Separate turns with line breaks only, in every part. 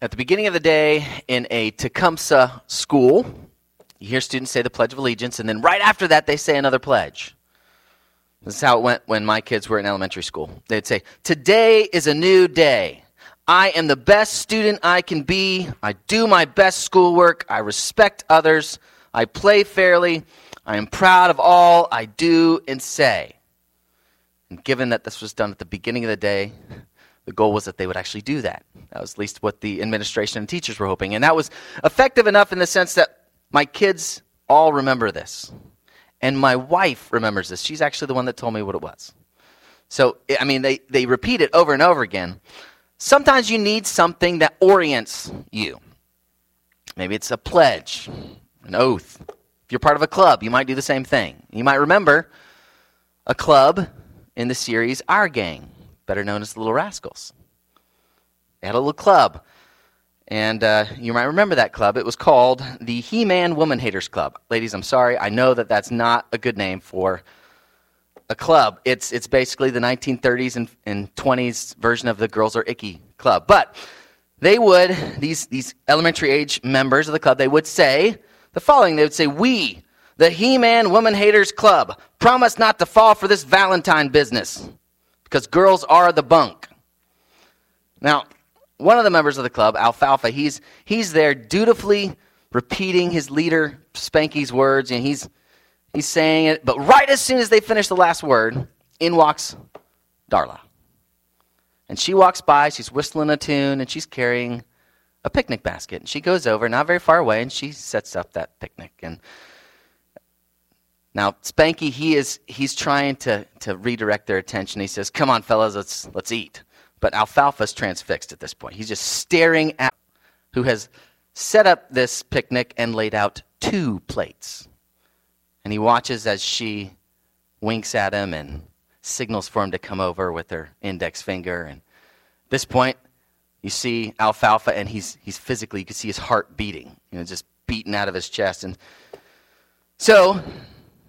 At the beginning of the day in a Tecumseh school, you hear students say the Pledge of Allegiance, and then right after that, they say another pledge. This is how it went when my kids were in elementary school. They'd say, Today is a new day. I am the best student I can be. I do my best schoolwork. I respect others. I play fairly. I am proud of all I do and say. And given that this was done at the beginning of the day, the goal was that they would actually do that. That was at least what the administration and teachers were hoping. And that was effective enough in the sense that my kids all remember this. And my wife remembers this. She's actually the one that told me what it was. So, I mean, they, they repeat it over and over again. Sometimes you need something that orients you. Maybe it's a pledge, an oath. If you're part of a club, you might do the same thing. You might remember a club in the series Our Gang, better known as the Little Rascals. They had a little club. And uh, you might remember that club. It was called the He Man Woman Haters Club. Ladies, I'm sorry. I know that that's not a good name for a club. It's, it's basically the 1930s and, and 20s version of the Girls Are Icky Club. But they would, these, these elementary age members of the club, they would say the following They would say, We, the He Man Woman Haters Club, promise not to fall for this Valentine business because girls are the bunk. Now, one of the members of the club, Alfalfa, he's, he's there dutifully repeating his leader Spanky's words, and he's, he's saying it. But right as soon as they finish the last word, in walks Darla. And she walks by, she's whistling a tune, and she's carrying a picnic basket. And she goes over, not very far away, and she sets up that picnic. And now Spanky, he is he's trying to, to redirect their attention. He says, Come on, fellas, let's let's eat. But Alfalfa's transfixed at this point. He's just staring at who has set up this picnic and laid out two plates. And he watches as she winks at him and signals for him to come over with her index finger. And at this point, you see Alfalfa, and he's, he's physically, you can see his heart beating, you know, just beating out of his chest. And so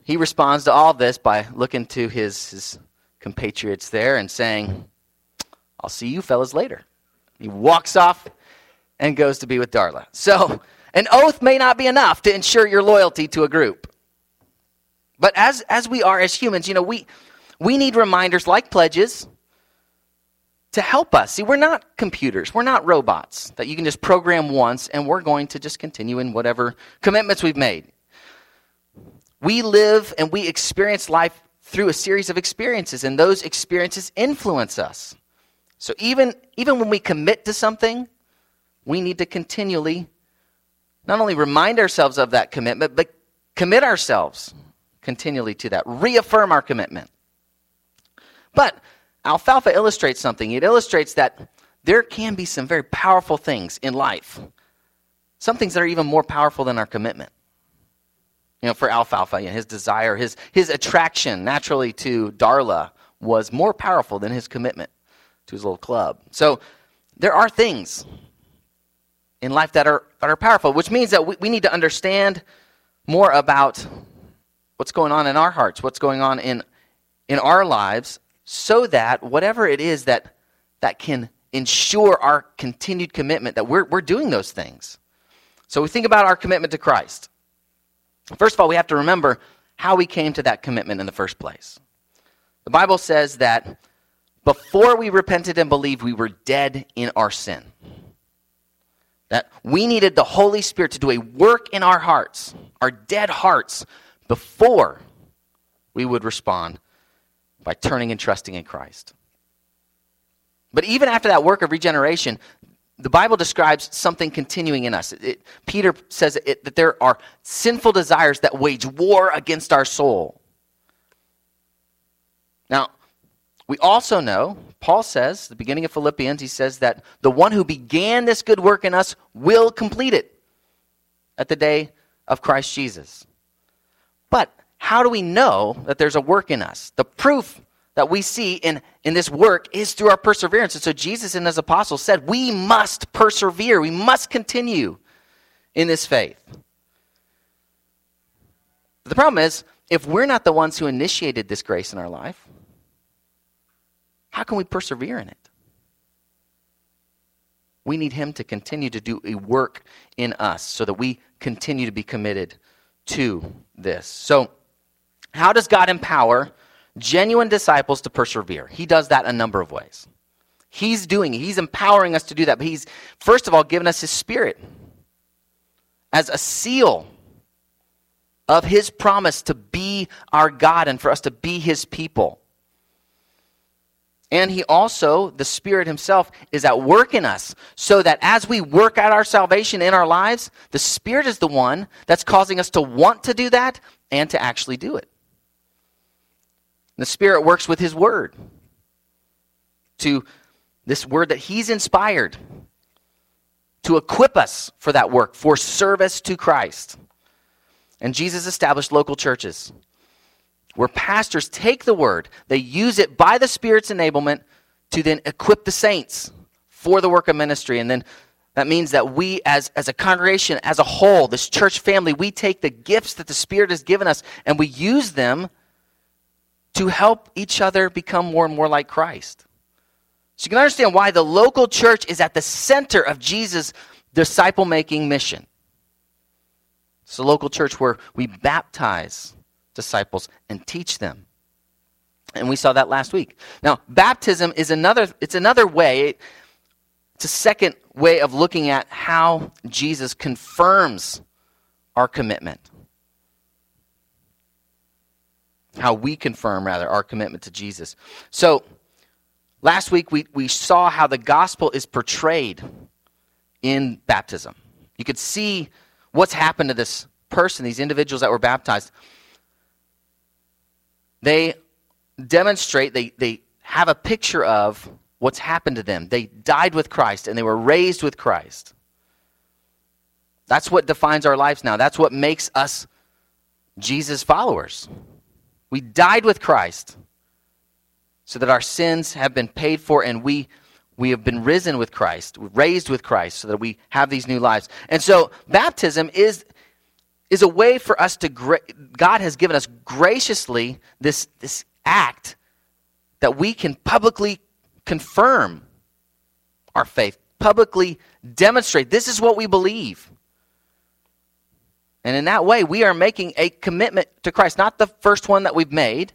he responds to all this by looking to his, his compatriots there and saying, I'll see you fellas later. He walks off and goes to be with Darla. So, an oath may not be enough to ensure your loyalty to a group. But as, as we are as humans, you know, we, we need reminders like pledges to help us. See, we're not computers, we're not robots that you can just program once and we're going to just continue in whatever commitments we've made. We live and we experience life through a series of experiences, and those experiences influence us. So even, even when we commit to something, we need to continually not only remind ourselves of that commitment, but commit ourselves continually to that, reaffirm our commitment. But Alfalfa illustrates something. It illustrates that there can be some very powerful things in life, some things that are even more powerful than our commitment. You know, for Alfalfa, you know, his desire, his, his attraction naturally to Darla was more powerful than his commitment to his little club. So there are things in life that are, that are powerful, which means that we, we need to understand more about what's going on in our hearts, what's going on in, in our lives, so that whatever it is that, that can ensure our continued commitment, that we're, we're doing those things. So we think about our commitment to Christ. First of all, we have to remember how we came to that commitment in the first place. The Bible says that before we repented and believed, we were dead in our sin. That we needed the Holy Spirit to do a work in our hearts, our dead hearts, before we would respond by turning and trusting in Christ. But even after that work of regeneration, the Bible describes something continuing in us. It, it, Peter says it, that there are sinful desires that wage war against our soul. Now, we also know, Paul says, the beginning of Philippians, he says that the one who began this good work in us will complete it at the day of Christ Jesus. But how do we know that there's a work in us? The proof that we see in, in this work is through our perseverance. And so Jesus and his apostles said, we must persevere, we must continue in this faith. The problem is, if we're not the ones who initiated this grace in our life, how can we persevere in it? We need Him to continue to do a work in us so that we continue to be committed to this. So, how does God empower genuine disciples to persevere? He does that a number of ways. He's doing He's empowering us to do that. But He's, first of all, given us His Spirit as a seal of His promise to be our God and for us to be His people. And he also, the Spirit Himself, is at work in us so that as we work out our salvation in our lives, the Spirit is the one that's causing us to want to do that and to actually do it. The Spirit works with His Word to this Word that He's inspired to equip us for that work, for service to Christ. And Jesus established local churches where pastors take the word, they use it by the Spirit's enablement to then equip the saints for the work of ministry. And then that means that we, as, as a congregation, as a whole, this church family, we take the gifts that the Spirit has given us and we use them to help each other become more and more like Christ. So you can understand why the local church is at the center of Jesus' disciple making mission. It's the local church where we baptize disciples and teach them. And we saw that last week. Now, baptism is another it's another way it's a second way of looking at how Jesus confirms our commitment. How we confirm rather our commitment to Jesus. So, last week we, we saw how the gospel is portrayed in baptism. You could see what's happened to this person, these individuals that were baptized they demonstrate, they, they have a picture of what's happened to them. They died with Christ and they were raised with Christ. That's what defines our lives now. That's what makes us Jesus followers. We died with Christ so that our sins have been paid for and we we have been risen with Christ, raised with Christ so that we have these new lives. And so baptism is is a way for us to, God has given us graciously this, this act that we can publicly confirm our faith, publicly demonstrate this is what we believe. And in that way, we are making a commitment to Christ, not the first one that we've made,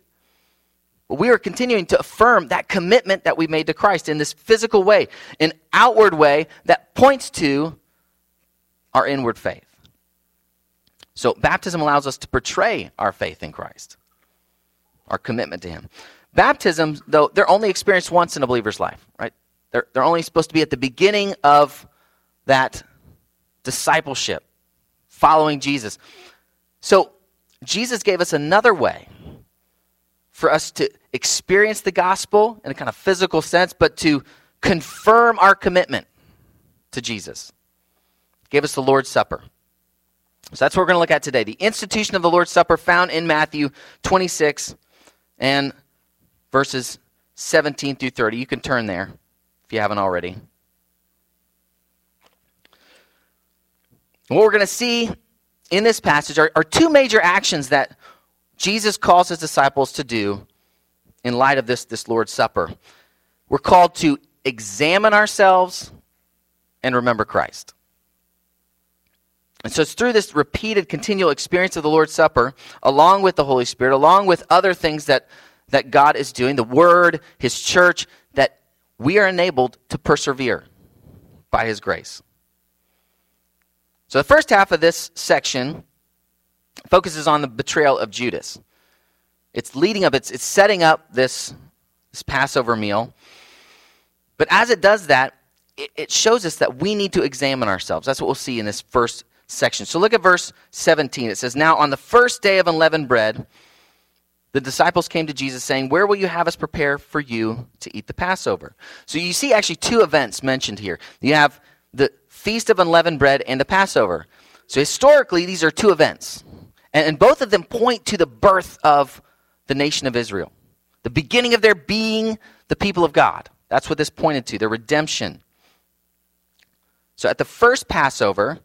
but we are continuing to affirm that commitment that we made to Christ in this physical way, an outward way that points to our inward faith. So, baptism allows us to portray our faith in Christ, our commitment to Him. Baptism, though, they're only experienced once in a believer's life, right? They're, they're only supposed to be at the beginning of that discipleship, following Jesus. So, Jesus gave us another way for us to experience the gospel in a kind of physical sense, but to confirm our commitment to Jesus. He gave us the Lord's Supper. So that's what we're going to look at today. The institution of the Lord's Supper found in Matthew 26 and verses 17 through 30. You can turn there if you haven't already. What we're going to see in this passage are, are two major actions that Jesus calls his disciples to do in light of this, this Lord's Supper. We're called to examine ourselves and remember Christ. And so it's through this repeated, continual experience of the Lord's Supper, along with the Holy Spirit, along with other things that, that God is doing, the Word, His church, that we are enabled to persevere by His grace. So the first half of this section focuses on the betrayal of Judas. It's leading up, it's, it's setting up this, this Passover meal. But as it does that, it, it shows us that we need to examine ourselves. That's what we'll see in this first section. So look at verse 17. It says, Now on the first day of unleavened bread, the disciples came to Jesus saying, Where will you have us prepare for you to eat the Passover? So you see actually two events mentioned here. You have the Feast of Unleavened Bread and the Passover. So historically, these are two events. And, and both of them point to the birth of the nation of Israel, the beginning of their being the people of God. That's what this pointed to, their redemption. So at the first Passover,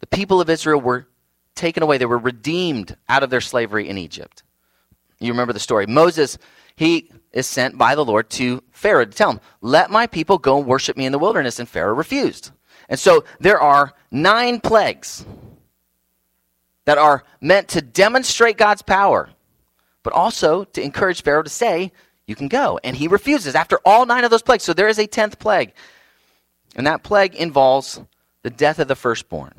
the people of Israel were taken away. They were redeemed out of their slavery in Egypt. You remember the story. Moses, he is sent by the Lord to Pharaoh to tell him, Let my people go and worship me in the wilderness. And Pharaoh refused. And so there are nine plagues that are meant to demonstrate God's power, but also to encourage Pharaoh to say, You can go. And he refuses after all nine of those plagues. So there is a tenth plague. And that plague involves the death of the firstborn,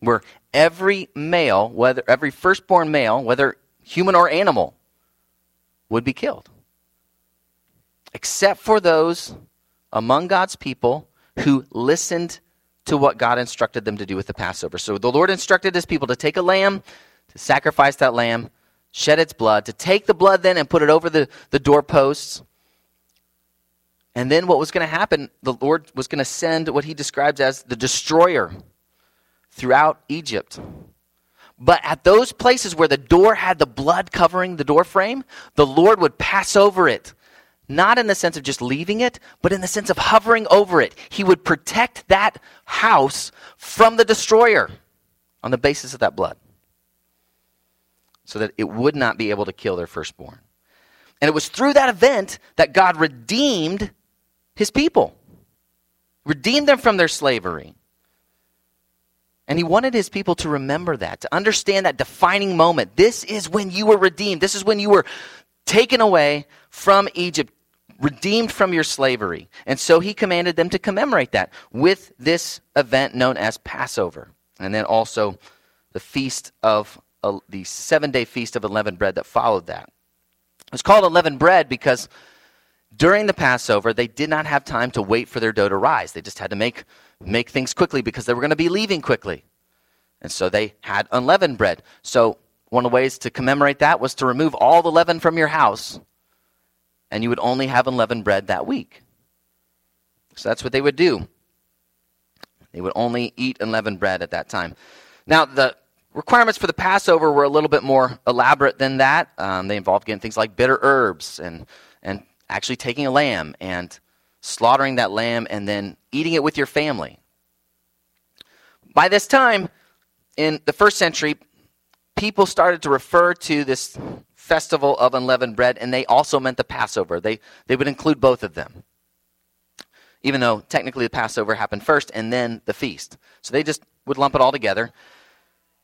where every male, whether every firstborn male, whether human or animal, would be killed. Except for those among God's people who listened to what God instructed them to do with the Passover. So the Lord instructed his people to take a lamb, to sacrifice that lamb, shed its blood, to take the blood then and put it over the, the doorposts. And then what was going to happen, the Lord was going to send what he describes as the destroyer throughout Egypt. But at those places where the door had the blood covering the door frame, the Lord would pass over it. Not in the sense of just leaving it, but in the sense of hovering over it. He would protect that house from the destroyer on the basis of that blood. So that it would not be able to kill their firstborn. And it was through that event that God redeemed his people, redeemed them from their slavery. And he wanted his people to remember that, to understand that defining moment. This is when you were redeemed. This is when you were taken away from Egypt, redeemed from your slavery. And so he commanded them to commemorate that with this event known as Passover. And then also the feast of uh, the seven day feast of unleavened bread that followed that. It was called unleavened bread because during the Passover, they did not have time to wait for their dough to rise. They just had to make make things quickly because they were going to be leaving quickly. And so they had unleavened bread. So one of the ways to commemorate that was to remove all the leaven from your house, and you would only have unleavened bread that week. So that's what they would do. They would only eat unleavened bread at that time. Now, the requirements for the Passover were a little bit more elaborate than that. Um, they involved getting things like bitter herbs and, and actually taking a lamb and slaughtering that lamb and then eating it with your family. By this time, in the first century, people started to refer to this festival of unleavened bread, and they also meant the Passover. They, they would include both of them, even though technically the Passover happened first and then the feast. So they just would lump it all together.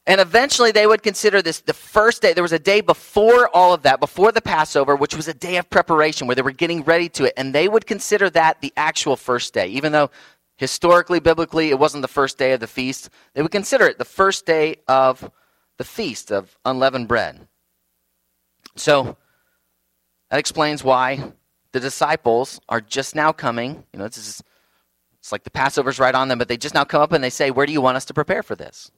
And eventually they would consider this the first day. There was a day before all of that, before the Passover, which was a day of preparation where they were getting ready to it. And they would consider that the actual first day. Even though historically, biblically, it wasn't the first day of the feast, they would consider it the first day of the feast of unleavened bread. So that explains why the disciples are just now coming. You know, this is, it's like the Passover's right on them, but they just now come up and they say, Where do you want us to prepare for this?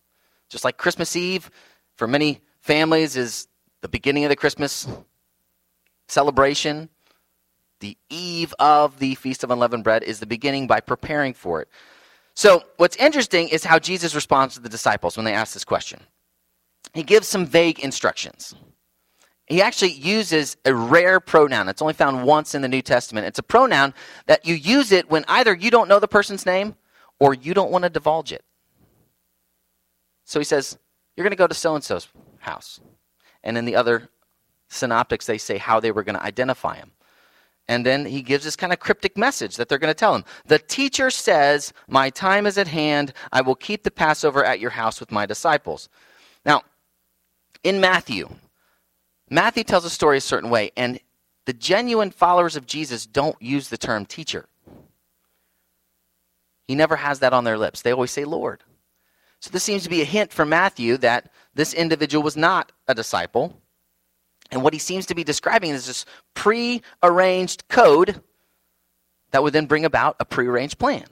Just like Christmas Eve for many families is the beginning of the Christmas celebration, the eve of the Feast of Unleavened Bread is the beginning by preparing for it. So, what's interesting is how Jesus responds to the disciples when they ask this question. He gives some vague instructions. He actually uses a rare pronoun. It's only found once in the New Testament. It's a pronoun that you use it when either you don't know the person's name or you don't want to divulge it. So he says, You're going to go to so and so's house. And in the other synoptics, they say how they were going to identify him. And then he gives this kind of cryptic message that they're going to tell him. The teacher says, My time is at hand. I will keep the Passover at your house with my disciples. Now, in Matthew, Matthew tells a story a certain way, and the genuine followers of Jesus don't use the term teacher. He never has that on their lips. They always say Lord. So this seems to be a hint from Matthew that this individual was not a disciple. And what he seems to be describing is this pre-arranged code that would then bring about a pre-arranged plan.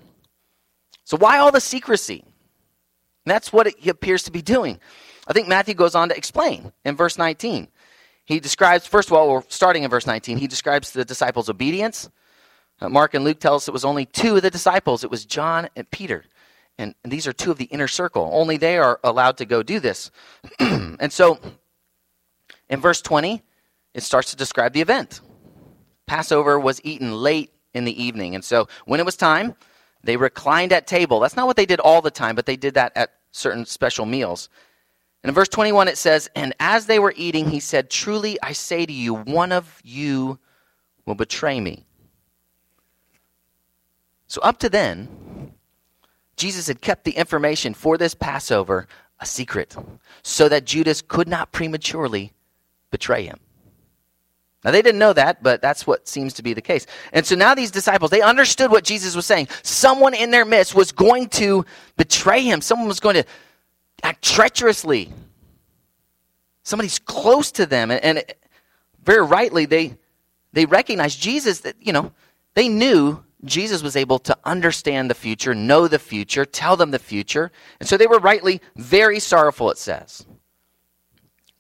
So why all the secrecy? And that's what he appears to be doing. I think Matthew goes on to explain in verse 19. He describes, first of all, we're starting in verse 19, he describes the disciples' obedience. Uh, Mark and Luke tell us it was only two of the disciples. It was John and Peter. And, and these are two of the inner circle. Only they are allowed to go do this. and so in verse 20, it starts to describe the event. Passover was eaten late in the evening. And so when it was time, they reclined at table. That's not what they did all the time, but they did that at certain special meals. And in verse 21, it says, And as they were eating, he said, Truly I say to you, one of you will betray me. So, up to then, Jesus had kept the information for this Passover a secret so that Judas could not prematurely betray him. Now, they didn't know that, but that's what seems to be the case. And so now these disciples, they understood what Jesus was saying. Someone in their midst was going to betray him, someone was going to act treacherously. Somebody's close to them. And, and very rightly, they, they recognized Jesus that, you know, they knew Jesus was able to understand the future, know the future, tell them the future. And so they were rightly very sorrowful, it says.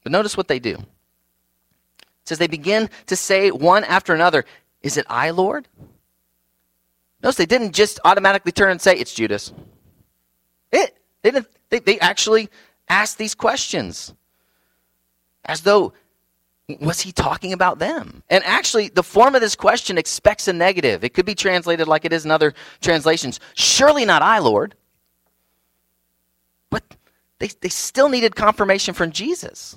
But notice what they do. It says they begin to say one after another, Is it I, Lord? Notice they didn't just automatically turn and say, It's Judas. It, they, didn't, they, they actually asked these questions as though was he talking about them? And actually, the form of this question expects a negative. It could be translated like it is in other translations Surely not I, Lord. But they, they still needed confirmation from Jesus.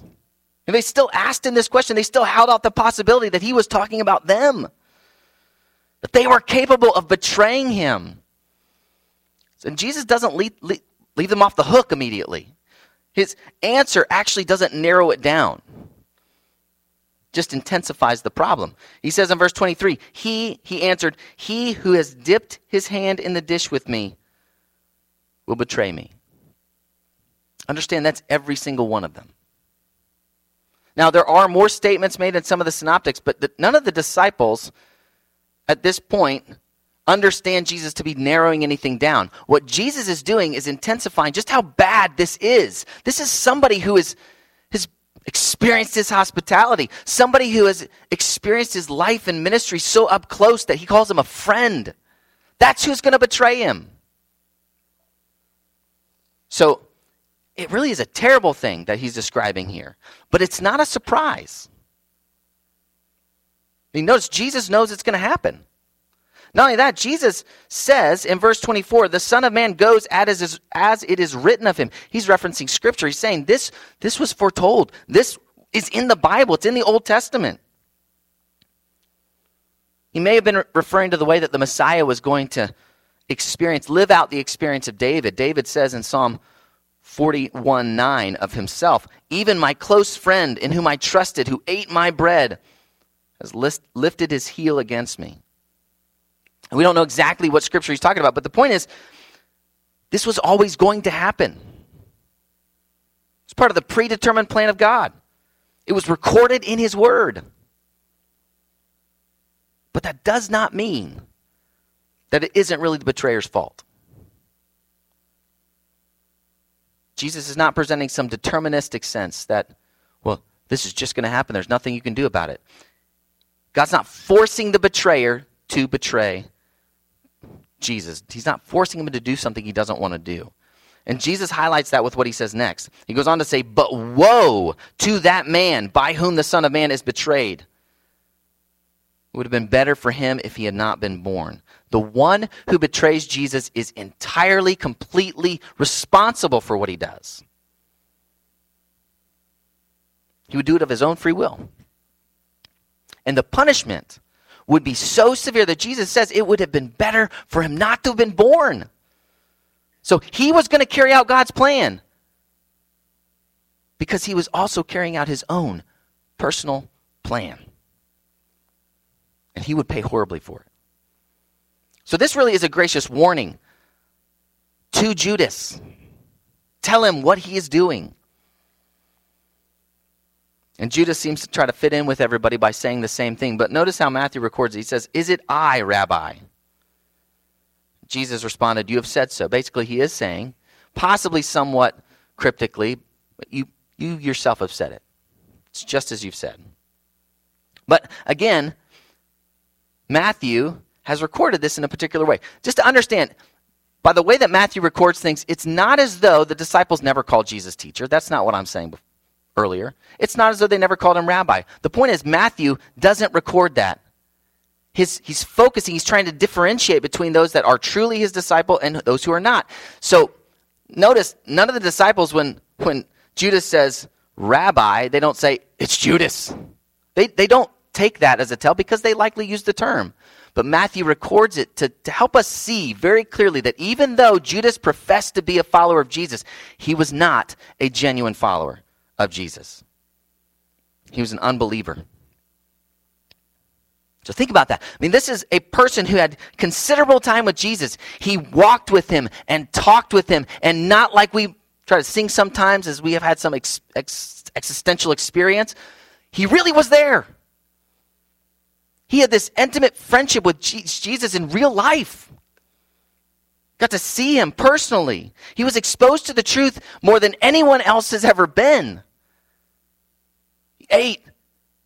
And they still asked him this question. They still held out the possibility that he was talking about them. That they were capable of betraying him. And Jesus doesn't leave, leave them off the hook immediately. His answer actually doesn't narrow it down just intensifies the problem. He says in verse 23, He, he answered, He who has dipped his hand in the dish with me will betray me. Understand that's every single one of them. Now, there are more statements made in some of the synoptics, but the, none of the disciples at this point understand Jesus to be narrowing anything down. What Jesus is doing is intensifying just how bad this is. This is somebody who is has experienced his hospitality, somebody who has experienced his life and ministry so up close that he calls him a friend. That's who's going to betray him. So it really is a terrible thing that he's describing here, but it's not a surprise. I mean, notice Jesus knows it's going to happen. Not only that, Jesus says in verse 24, the Son of Man goes as, as it is written of him. He's referencing Scripture. He's saying this, this was foretold. This is in the Bible, it's in the Old Testament. He may have been referring to the way that the Messiah was going to experience, live out the experience of David. David says in Psalm 41 9 of himself, Even my close friend in whom I trusted, who ate my bread, has lifted his heel against me. We don't know exactly what scripture he's talking about, but the point is, this was always going to happen. It's part of the predetermined plan of God. It was recorded in his word. But that does not mean that it isn't really the betrayer's fault. Jesus is not presenting some deterministic sense that, well, this is just going to happen. There's nothing you can do about it. God's not forcing the betrayer to betray Jesus. He's not forcing him to do something he doesn't want to do. And Jesus highlights that with what he says next. He goes on to say, But woe to that man by whom the Son of Man is betrayed. It would have been better for him if he had not been born. The one who betrays Jesus is entirely, completely responsible for what he does. He would do it of his own free will. And the punishment would be so severe that Jesus says it would have been better for him not to have been born. So he was going to carry out God's plan because he was also carrying out his own personal plan. And he would pay horribly for it. So this really is a gracious warning to Judas. Tell him what he is doing. And Judas seems to try to fit in with everybody by saying the same thing. But notice how Matthew records it. He says, Is it I, Rabbi? Jesus responded, You have said so. Basically, he is saying, possibly somewhat cryptically, but you, you yourself have said it. It's just as you've said. But again, Matthew has recorded this in a particular way. Just to understand, by the way that Matthew records things, it's not as though the disciples never called Jesus teacher. That's not what I'm saying earlier. It's not as though they never called him rabbi. The point is, Matthew doesn't record that. His, he's focusing, he's trying to differentiate between those that are truly his disciple and those who are not. So notice, none of the disciples, when, when Judas says rabbi, they don't say, it's Judas. They, they don't take that as a tell because they likely used the term. But Matthew records it to, to help us see very clearly that even though Judas professed to be a follower of Jesus, he was not a genuine follower of Jesus. He was an unbeliever. So think about that. I mean, this is a person who had considerable time with Jesus. He walked with him and talked with him, and not like we try to sing sometimes as we have had some ex- ex- existential experience. He really was there. He had this intimate friendship with Jesus in real life. Got to see him personally. He was exposed to the truth more than anyone else has ever been. Ate,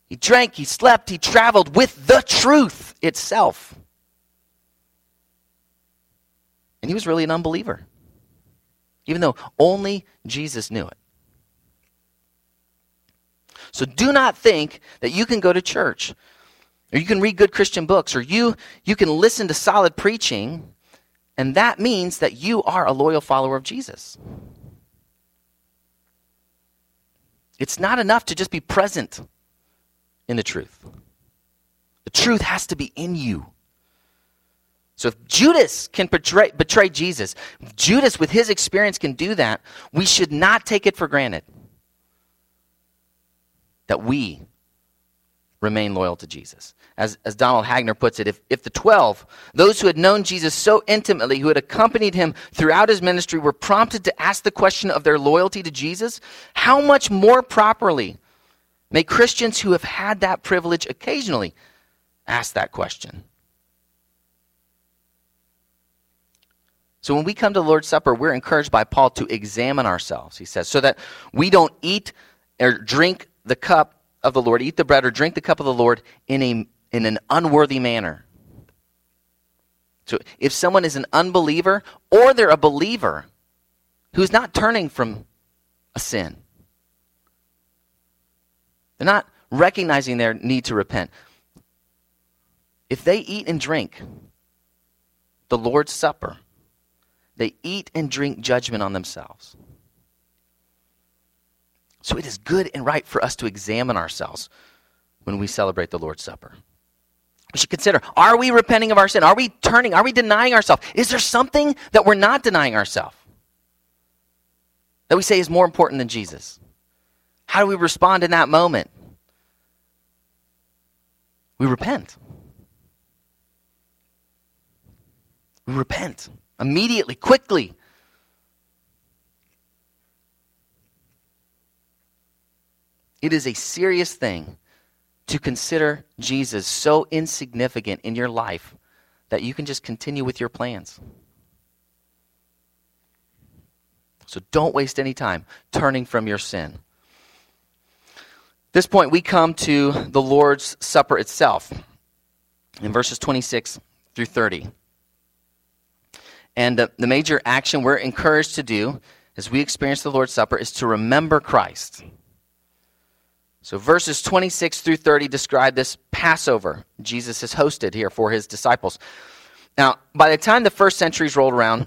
he drank, he slept, he traveled with the truth itself. And he was really an unbeliever, even though only Jesus knew it. So do not think that you can go to church or you can read good Christian books or you, you can listen to solid preaching, and that means that you are a loyal follower of Jesus. It's not enough to just be present in the truth. The truth has to be in you. So if Judas can betray, betray Jesus, Judas with his experience can do that, we should not take it for granted that we remain loyal to Jesus. As, as Donald Hagner puts it, if, if the 12, those who had known Jesus so intimately, who had accompanied him throughout his ministry, were prompted to ask the question of their loyalty to Jesus, how much more properly May Christians who have had that privilege occasionally ask that question. So when we come to the Lord's Supper, we're encouraged by Paul to examine ourselves, he says, so that we don't eat or drink the cup of the Lord, eat the bread or drink the cup of the Lord in, a, in an unworthy manner. So if someone is an unbeliever or they're a believer who's not turning from a sin, they're not recognizing their need to repent. If they eat and drink the Lord's Supper, they eat and drink judgment on themselves. So it is good and right for us to examine ourselves when we celebrate the Lord's Supper. We should consider are we repenting of our sin? Are we turning? Are we denying ourselves? Is there something that we're not denying ourselves? That we say is more important than Jesus? How do we respond in that moment? We repent. We repent immediately, quickly. It is a serious thing to consider Jesus so insignificant in your life that you can just continue with your plans. So don't waste any time turning from your sin this point, we come to the Lord's Supper itself in verses 26 through 30. And uh, the major action we're encouraged to do as we experience the Lord's Supper is to remember Christ. So, verses 26 through 30 describe this Passover Jesus has hosted here for his disciples. Now, by the time the first centuries rolled around,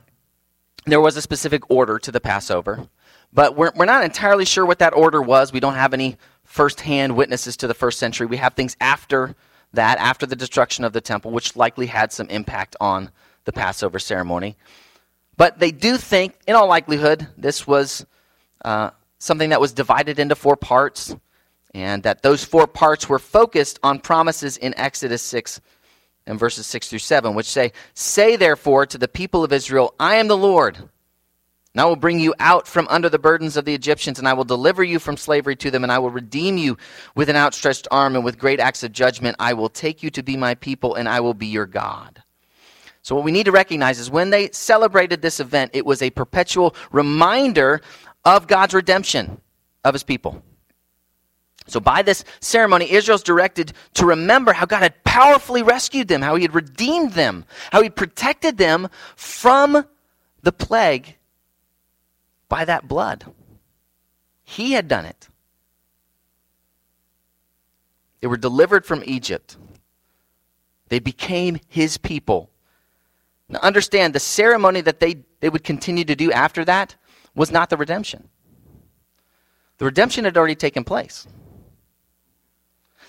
there was a specific order to the Passover, but we're, we're not entirely sure what that order was. We don't have any firsthand witnesses to the first century. We have things after that, after the destruction of the temple, which likely had some impact on the Passover ceremony. But they do think, in all likelihood, this was uh, something that was divided into four parts, and that those four parts were focused on promises in Exodus 6 and verses 6 through 7, which say, Say therefore to the people of Israel, I am the Lord and I will bring you out from under the burdens of the Egyptians, and I will deliver you from slavery to them, and I will redeem you with an outstretched arm and with great acts of judgment. I will take you to be my people, and I will be your God. So, what we need to recognize is when they celebrated this event, it was a perpetual reminder of God's redemption of his people. So, by this ceremony, Israel's directed to remember how God had powerfully rescued them, how he had redeemed them, how he protected them from the plague by that blood. He had done it. They were delivered from Egypt. They became his people. Now, understand the ceremony that they, they would continue to do after that was not the redemption. The redemption had already taken place.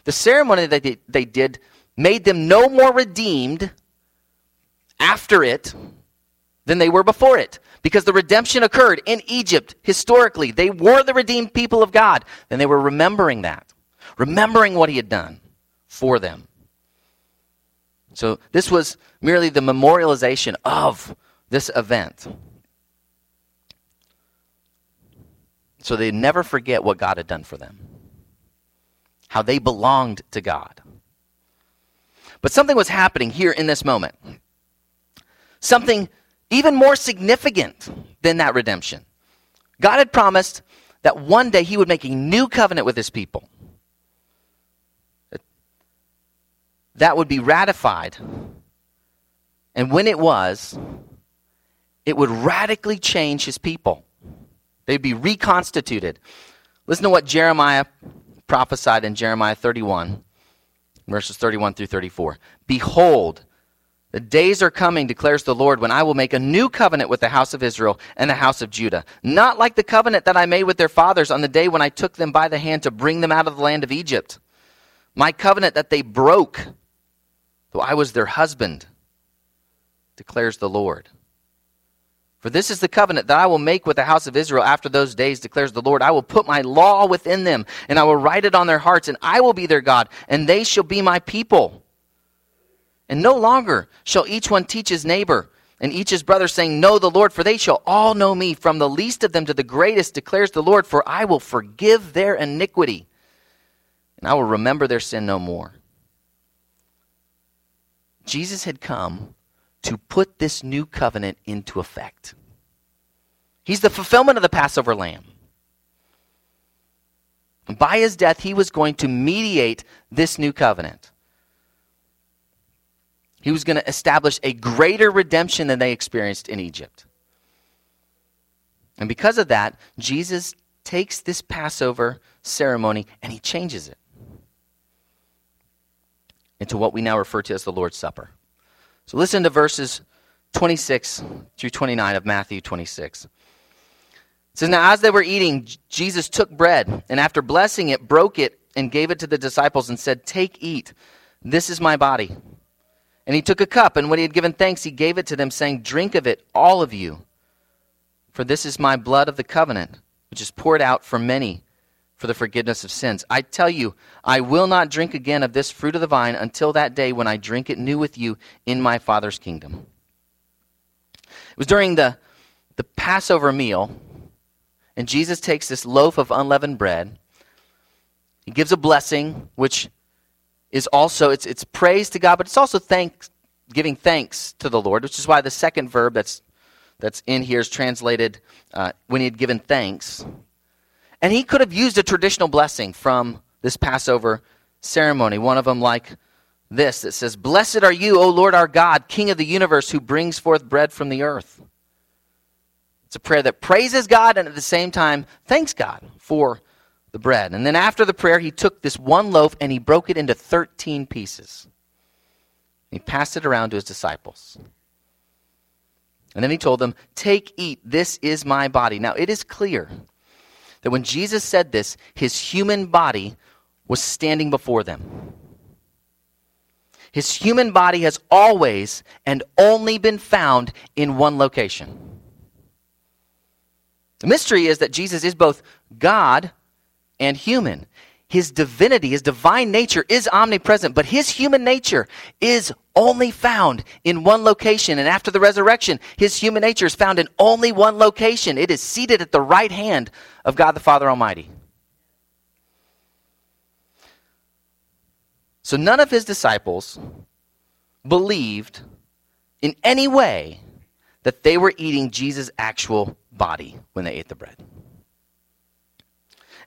The ceremony that they, they did made them no more redeemed after it than they were before it. Because the redemption occurred in Egypt historically. They were the redeemed people of God. And they were remembering that, remembering what He had done for them. So this was merely the memorialization of this event. So they never forget what God had done for them, how they belonged to God. But something was happening here in this moment. Something even more significant than that redemption. God had promised that one day he would make a new covenant with his people. That would be ratified. And when it was, it would radically change his people. They'd be reconstituted. Listen to what Jeremiah prophesied in Jeremiah 31, verses 31 through 34. Behold, the days are coming, declares the Lord, when I will make a new covenant with the house of Israel and the house of Judah. Not like the covenant that I made with their fathers on the day when I took them by the hand to bring them out of the land of Egypt. My covenant that they broke, though I was their husband, declares the Lord. For this is the covenant that I will make with the house of Israel after those days, declares the Lord. I will put my law within them, and I will write it on their hearts, and I will be their God, and they shall be my people. And no longer shall each one teach his neighbor and each his brother, saying, Know the Lord, for they shall all know me, from the least of them to the greatest, declares the Lord, for I will forgive their iniquity, and I will remember their sin no more. Jesus had come to put this new covenant into effect. He's the fulfillment of the Passover lamb. By his death, he was going to mediate this new covenant. He was going to establish a greater redemption than they experienced in Egypt. And because of that, Jesus takes this Passover ceremony and he changes it into what we now refer to as the Lord's Supper. So listen to verses 26 through 29 of Matthew 26. It says, Now as they were eating, Jesus took bread, and after blessing it, broke it, and gave it to the disciples, and said, Take, eat. This is my body. And he took a cup, and when he had given thanks, he gave it to them, saying, Drink of it, all of you. For this is my blood of the covenant, which is poured out for many for the forgiveness of sins. I tell you, I will not drink again of this fruit of the vine until that day when I drink it new with you in my Father's kingdom. It was during the, the Passover meal, and Jesus takes this loaf of unleavened bread. He gives a blessing, which is also it's it's praise to God, but it's also thanks giving thanks to the Lord, which is why the second verb that's that's in here is translated uh, when he had given thanks. And he could have used a traditional blessing from this Passover ceremony. One of them, like this, that says, Blessed are you, O Lord our God, King of the universe, who brings forth bread from the earth. It's a prayer that praises God and at the same time thanks God for the bread. And then after the prayer, he took this one loaf and he broke it into 13 pieces. He passed it around to his disciples. And then he told them, Take, eat, this is my body. Now it is clear that when Jesus said this, his human body was standing before them. His human body has always and only been found in one location. The mystery is that Jesus is both God and human. His divinity, his divine nature is omnipresent, but his human nature is only found in one location. And after the resurrection, his human nature is found in only one location. It is seated at the right hand of God the Father Almighty. So none of his disciples believed in any way that they were eating Jesus' actual body when they ate the bread.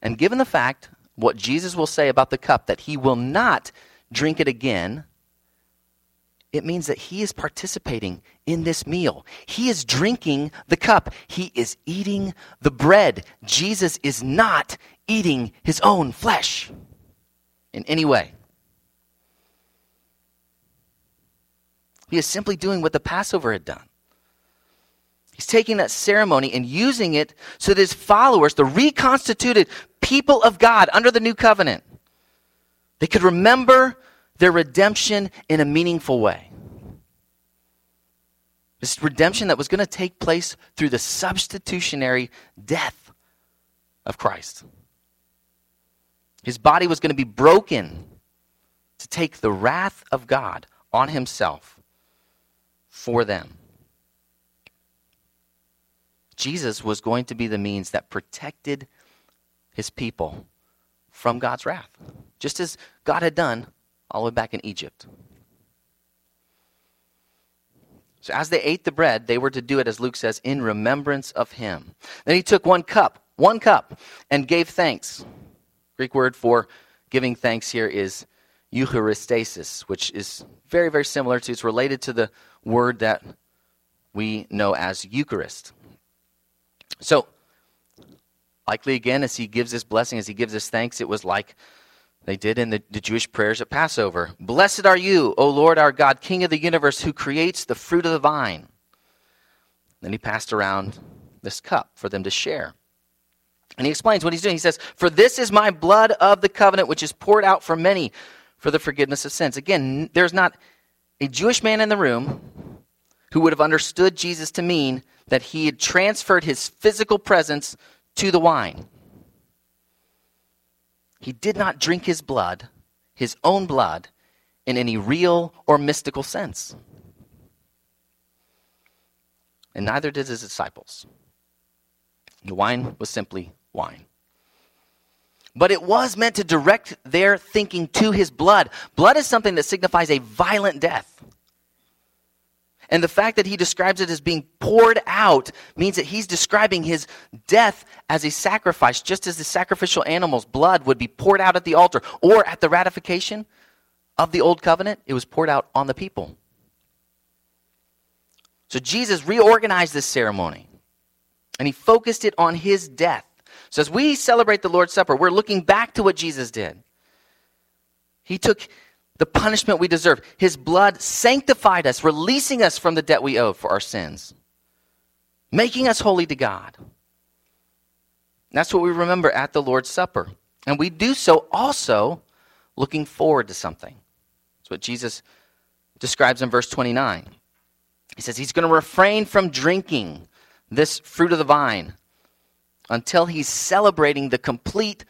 And given the fact, what Jesus will say about the cup, that he will not drink it again, it means that he is participating in this meal. He is drinking the cup. He is eating the bread. Jesus is not eating his own flesh in any way. He is simply doing what the Passover had done. He's taking that ceremony and using it so that his followers, the reconstituted people of God under the new covenant, They could remember their redemption in a meaningful way. This redemption that was going to take place through the substitutionary death of Christ. His body was going to be broken to take the wrath of God on himself for them. Jesus was going to be the means that protected his people from God's wrath, just as God had done all the way back in Egypt. So as they ate the bread, they were to do it, as Luke says, in remembrance of him. Then he took one cup, one cup, and gave thanks. Greek word for giving thanks here is eucharistasis, which is very, very similar to, it's related to the word that we know as Eucharist. So, likely again, as he gives this blessing, as he gives this thanks, it was like they did in the, the Jewish prayers at Passover. Blessed are you, O Lord our God, King of the universe, who creates the fruit of the vine. Then he passed around this cup for them to share. And he explains what he's doing. He says, For this is my blood of the covenant, which is poured out for many for the forgiveness of sins. Again, there's not a Jewish man in the room who would have understood Jesus to mean that he had transferred his physical presence to the wine. He did not drink his blood, his own blood, in any real or mystical sense. And neither did his disciples. The wine was simply wine. But it was meant to direct their thinking to his blood. Blood is something that signifies a violent death. And the fact that he describes it as being poured out means that he's describing his death as a sacrifice, just as the sacrificial animal's blood would be poured out at the altar or at the ratification of the old covenant, it was poured out on the people. So Jesus reorganized this ceremony and he focused it on his death. So as we celebrate the Lord's Supper, we're looking back to what Jesus did. He took the punishment we deserve. His blood sanctified us, releasing us from the debt we owed for our sins, making us holy to God. That's what we remember at the Lord's Supper. And we do so also looking forward to something. That's what Jesus describes in verse 29. He says he's going to refrain from drinking this fruit of the vine until he's celebrating the complete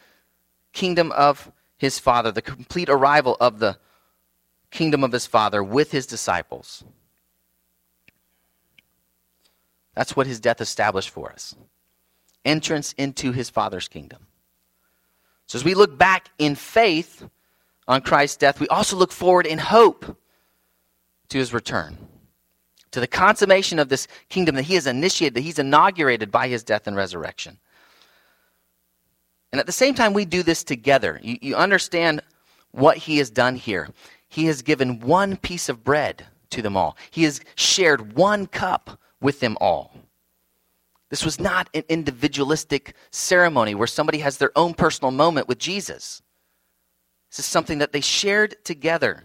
kingdom of his Father, the complete arrival of the kingdom of his Father with his disciples. That's what his death established for us entrance into his Father's kingdom. So as we look back in faith on Christ's death, we also look forward in hope to his return, to the consummation of this kingdom that he has initiated, that he's inaugurated by his death and resurrection. And at the same time, we do this together. You, you understand what he has done here. He has given one piece of bread to them all, he has shared one cup with them all. This was not an individualistic ceremony where somebody has their own personal moment with Jesus. This is something that they shared together.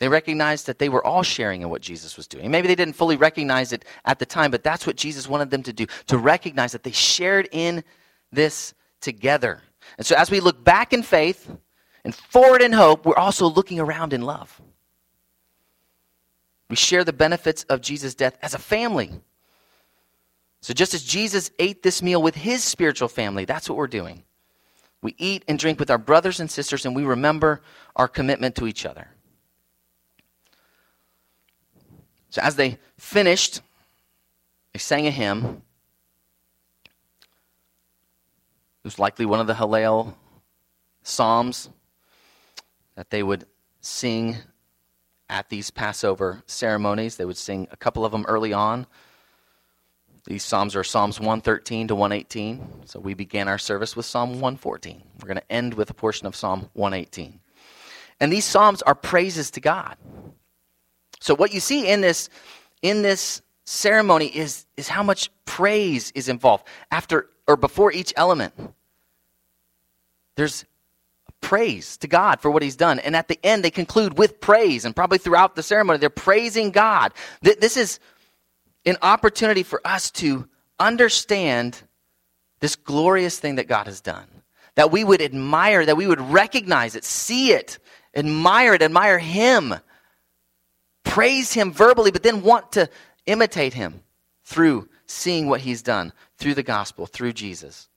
They recognized that they were all sharing in what Jesus was doing. Maybe they didn't fully recognize it at the time, but that's what Jesus wanted them to do to recognize that they shared in this together. And so as we look back in faith and forward in hope, we're also looking around in love. We share the benefits of Jesus' death as a family. So just as Jesus ate this meal with his spiritual family, that's what we're doing. We eat and drink with our brothers and sisters, and we remember our commitment to each other. So as they finished, they sang a hymn. It was likely one of the Hallel Psalms that they would sing at these Passover ceremonies. They would sing a couple of them early on. These Psalms are Psalms 113 to 118. So we began our service with Psalm 114. We're going to end with a portion of Psalm 118. And these Psalms are praises to God. So what you see in this, in this ceremony is, is how much praise is involved. After or before each element. There's praise to God for what he's done. And at the end, they conclude with praise. And probably throughout the ceremony, they're praising God. This is an opportunity for us to understand this glorious thing that God has done. That we would admire, that we would recognize it, see it, admire it, admire Him, praise Him verbally, but then want to imitate Him through seeing what He's done, through the gospel, through Jesus.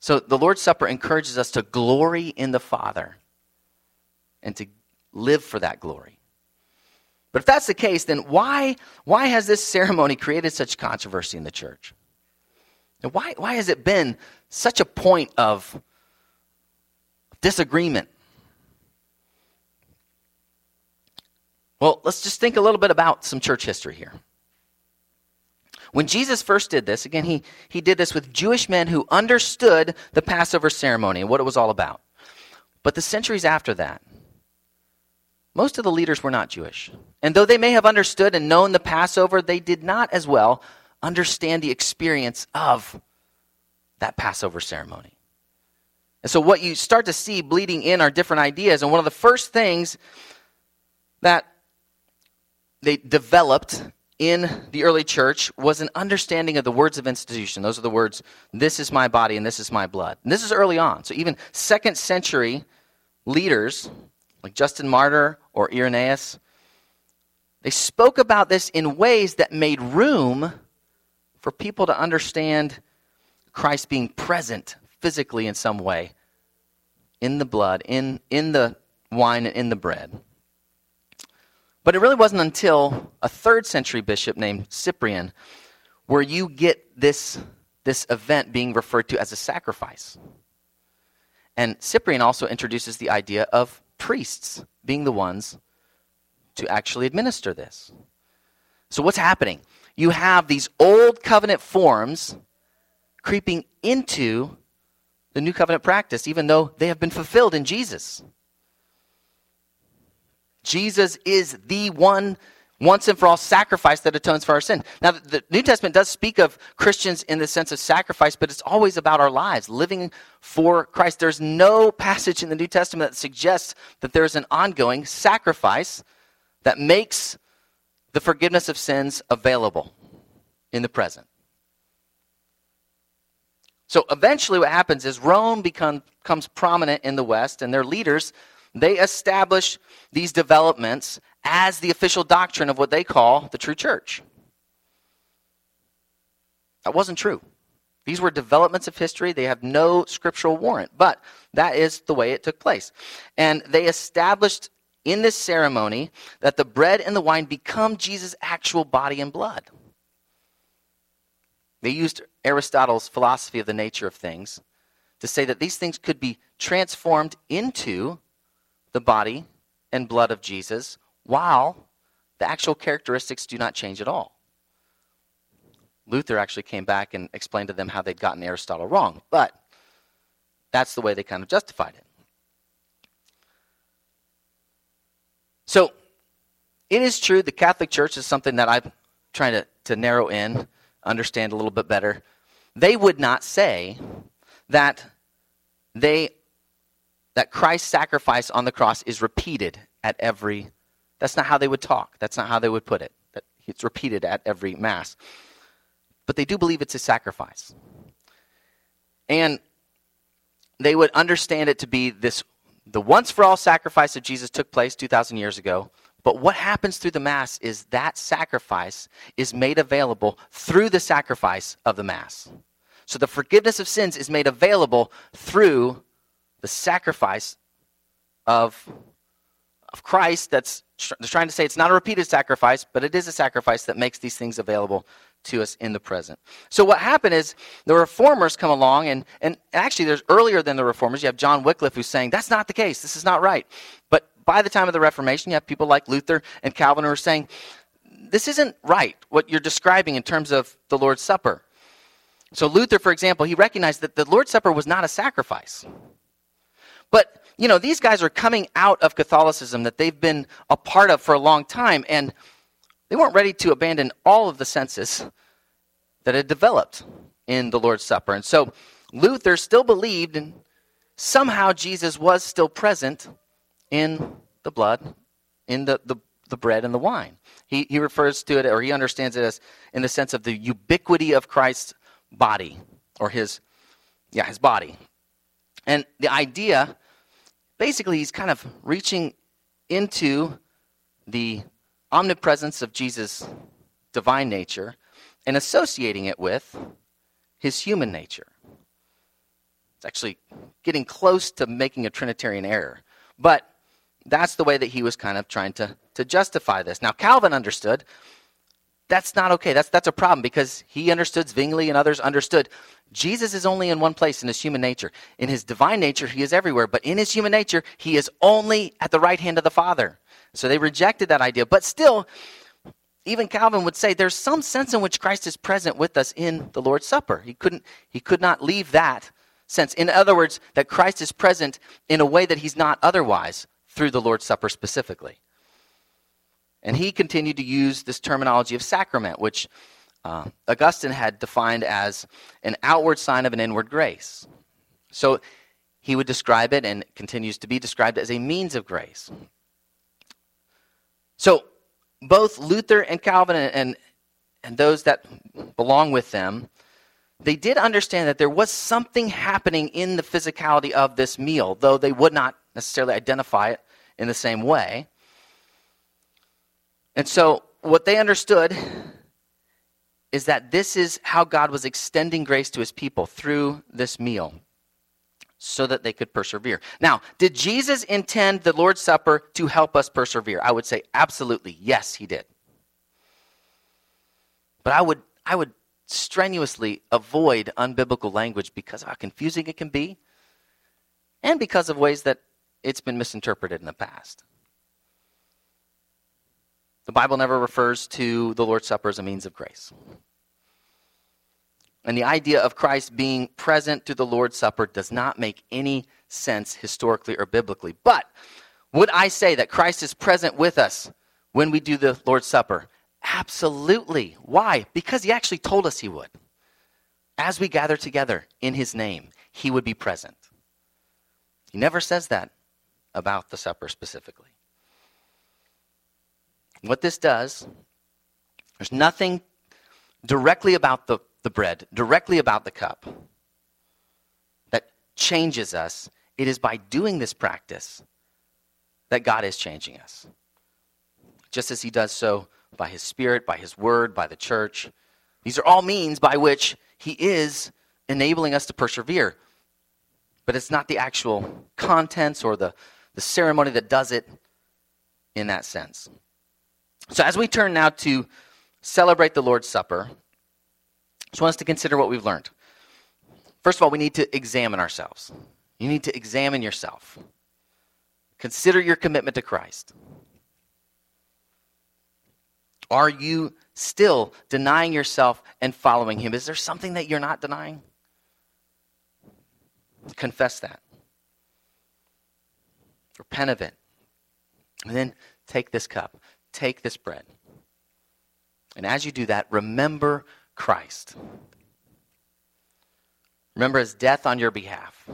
So the Lord's Supper encourages us to glory in the Father and to live for that glory. But if that's the case, then why, why has this ceremony created such controversy in the church? And why, why has it been such a point of disagreement? Well, let's just think a little bit about some church history here. When Jesus first did this, again, he, he did this with Jewish men who understood the Passover ceremony and what it was all about. But the centuries after that, most of the leaders were not Jewish. And though they may have understood and known the Passover, they did not as well understand the experience of that Passover ceremony. And so, what you start to see bleeding in are different ideas. And one of the first things that they developed in the early church was an understanding of the words of institution. Those are the words, this is my body and this is my blood. And this is early on. So even second century leaders like Justin Martyr or Irenaeus, they spoke about this in ways that made room for people to understand Christ being present physically in some way in the blood, in, in the wine, and in the bread. But it really wasn't until a third century bishop named Cyprian where you get this, this event being referred to as a sacrifice. And Cyprian also introduces the idea of priests being the ones to actually administer this. So, what's happening? You have these old covenant forms creeping into the new covenant practice, even though they have been fulfilled in Jesus. Jesus is the one once and for all sacrifice that atones for our sin. Now, the New Testament does speak of Christians in the sense of sacrifice, but it's always about our lives, living for Christ. There's no passage in the New Testament that suggests that there's an ongoing sacrifice that makes the forgiveness of sins available in the present. So eventually, what happens is Rome become, becomes prominent in the West, and their leaders they establish these developments as the official doctrine of what they call the true church. That wasn't true. These were developments of history. They have no scriptural warrant, but that is the way it took place. And they established in this ceremony that the bread and the wine become Jesus' actual body and blood. They used Aristotle's philosophy of the nature of things to say that these things could be transformed into the body and blood of Jesus while the actual characteristics do not change at all. Luther actually came back and explained to them how they'd gotten Aristotle wrong, but that's the way they kind of justified it. So, it is true the Catholic Church is something that I'm trying to, to narrow in, understand a little bit better. They would not say that they that Christ's sacrifice on the cross is repeated at every that's not how they would talk. That's not how they would put it. That it's repeated at every mass. But they do believe it's a sacrifice. And they would understand it to be this the once for all sacrifice of Jesus took place 2000 years ago. But what happens through the mass is that sacrifice is made available through the sacrifice of the mass. So the forgiveness of sins is made available through the sacrifice of, of Christ that's trying to say it's not a repeated sacrifice, but it is a sacrifice that makes these things available to us in the present. So what happened is the reformers come along, and, and actually there's earlier than the reformers, you have John Wycliffe who's saying, that's not the case, this is not right. But by the time of the Reformation, you have people like Luther and Calvin who are saying, this isn't right, what you're describing in terms of the Lord's Supper. So Luther, for example, he recognized that the Lord's Supper was not a sacrifice. But, you know, these guys are coming out of Catholicism that they've been a part of for a long time, and they weren't ready to abandon all of the senses that had developed in the Lord's Supper. And so Luther still believed, and somehow Jesus was still present in the blood, in the, the, the bread and the wine. He, he refers to it, or he understands it as in the sense of the ubiquity of Christ's body, or his, yeah, his body. And the idea, basically, he's kind of reaching into the omnipresence of Jesus' divine nature and associating it with his human nature. It's actually getting close to making a Trinitarian error. But that's the way that he was kind of trying to, to justify this. Now, Calvin understood that's not okay. That's, that's a problem because he understood, Zwingli and others understood Jesus is only in one place in his human nature. In his divine nature, he is everywhere, but in his human nature, he is only at the right hand of the Father. So they rejected that idea. But still, even Calvin would say there's some sense in which Christ is present with us in the Lord's Supper. He couldn't he could not leave that sense. In other words, that Christ is present in a way that he's not otherwise through the Lord's Supper specifically. And he continued to use this terminology of sacrament, which uh, Augustine had defined as an outward sign of an inward grace. So he would describe it, and continues to be described as a means of grace. So both Luther and Calvin and, and, and those that belong with them, they did understand that there was something happening in the physicality of this meal, though they would not necessarily identify it in the same way. And so, what they understood is that this is how God was extending grace to his people through this meal so that they could persevere. Now, did Jesus intend the Lord's Supper to help us persevere? I would say absolutely. Yes, he did. But I would I would strenuously avoid unbiblical language because of how confusing it can be and because of ways that it's been misinterpreted in the past. The Bible never refers to the Lord's Supper as a means of grace. And the idea of Christ being present through the Lord's Supper does not make any sense historically or biblically. But would I say that Christ is present with us when we do the Lord's Supper? Absolutely. Why? Because he actually told us he would. As we gather together in his name, he would be present. He never says that about the supper specifically. What this does, there's nothing directly about the, the bread, directly about the cup, that changes us. It is by doing this practice that God is changing us. Just as He does so by His Spirit, by His Word, by the church. These are all means by which He is enabling us to persevere. But it's not the actual contents or the, the ceremony that does it in that sense. So, as we turn now to celebrate the Lord's Supper, I just want us to consider what we've learned. First of all, we need to examine ourselves. You need to examine yourself. Consider your commitment to Christ. Are you still denying yourself and following Him? Is there something that you're not denying? Confess that. Repent of it. And then take this cup. Take this bread. And as you do that, remember Christ. Remember his death on your behalf.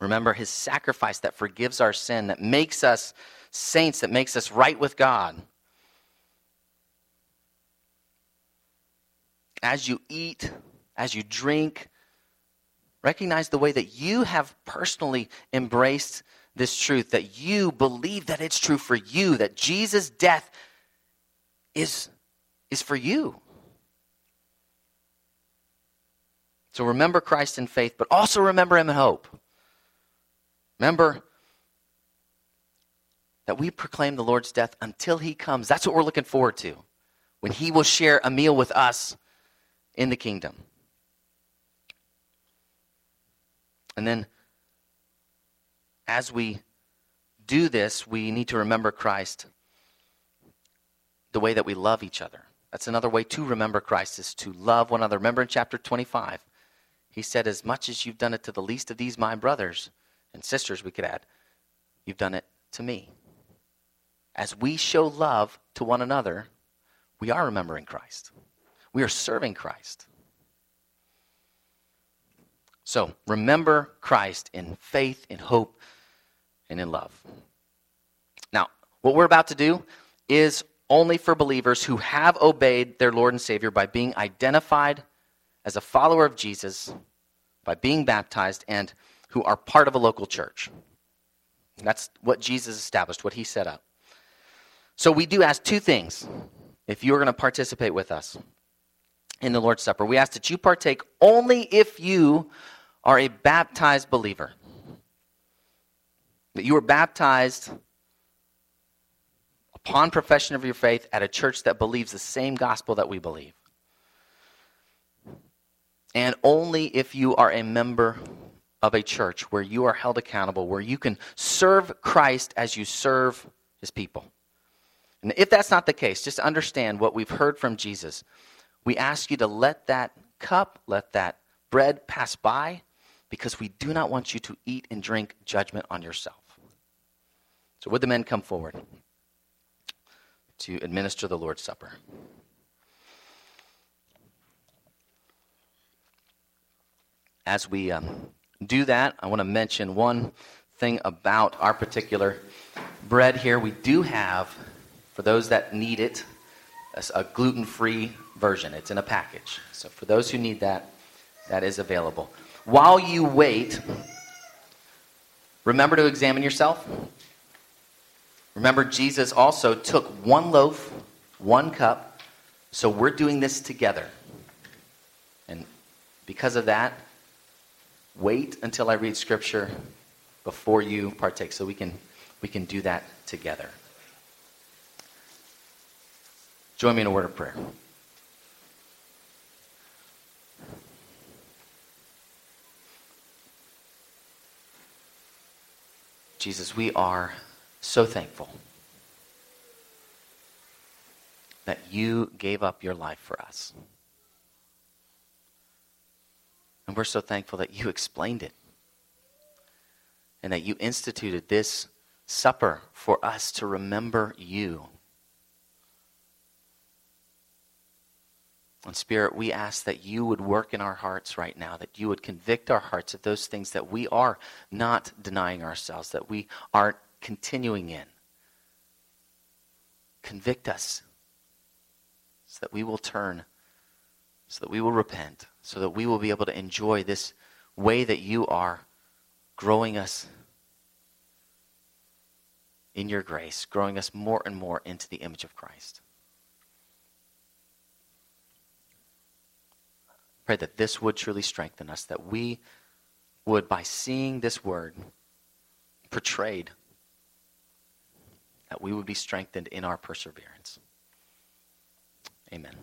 Remember his sacrifice that forgives our sin, that makes us saints, that makes us right with God. As you eat, as you drink, recognize the way that you have personally embraced this truth, that you believe that it's true for you, that Jesus' death is, is for you. So remember Christ in faith, but also remember Him in hope. Remember that we proclaim the Lord's death until He comes. That's what we're looking forward to, when He will share a meal with us in the kingdom. And then as we do this, we need to remember Christ the way that we love each other. That's another way to remember Christ is to love one another. Remember in chapter 25, he said, As much as you've done it to the least of these, my brothers and sisters, we could add, you've done it to me. As we show love to one another, we are remembering Christ. We are serving Christ. So remember Christ in faith, in hope, and in love. Now, What we're about to do is only for believers who have obeyed their Lord and Savior by being identified as a follower of Jesus, by being baptized, and who are part of a local church. That's what Jesus established, what he set up. So we do ask two things if you're going to participate with us in the Lord's Supper. We ask that you partake only if you are a baptized believer. That you were baptized upon profession of your faith at a church that believes the same gospel that we believe. And only if you are a member of a church where you are held accountable, where you can serve Christ as you serve his people. And if that's not the case, just understand what we've heard from Jesus. We ask you to let that cup, let that bread pass by, because we do not want you to eat and drink judgment on yourself. So, would the men come forward to administer the Lord's Supper? As we um, do that, I want to mention one thing about our particular bread here. We do have, for those that need it, a gluten free version. It's in a package. So for those who need that, that is available. While you wait, remember to examine yourself. Remember, Jesus also took one loaf, one cup, so we're doing this together. And because of that, wait until I read scripture before you partake so we can we can do that together. Join me in a word of prayer. Jesus, we are so thankful that you gave up your life for us. And we're so thankful that you explained it and that you instituted this supper for us to remember you. And Spirit, we ask that you would work in our hearts right now, that you would convict our hearts of those things that we are not denying ourselves, that we are continuing in. Convict us so that we will turn, so that we will repent, so that we will be able to enjoy this way that you are growing us in your grace, growing us more and more into the image of Christ. Pray that this would truly strengthen us, that we would, by seeing this word portrayed, that we would be strengthened in our perseverance. Amen.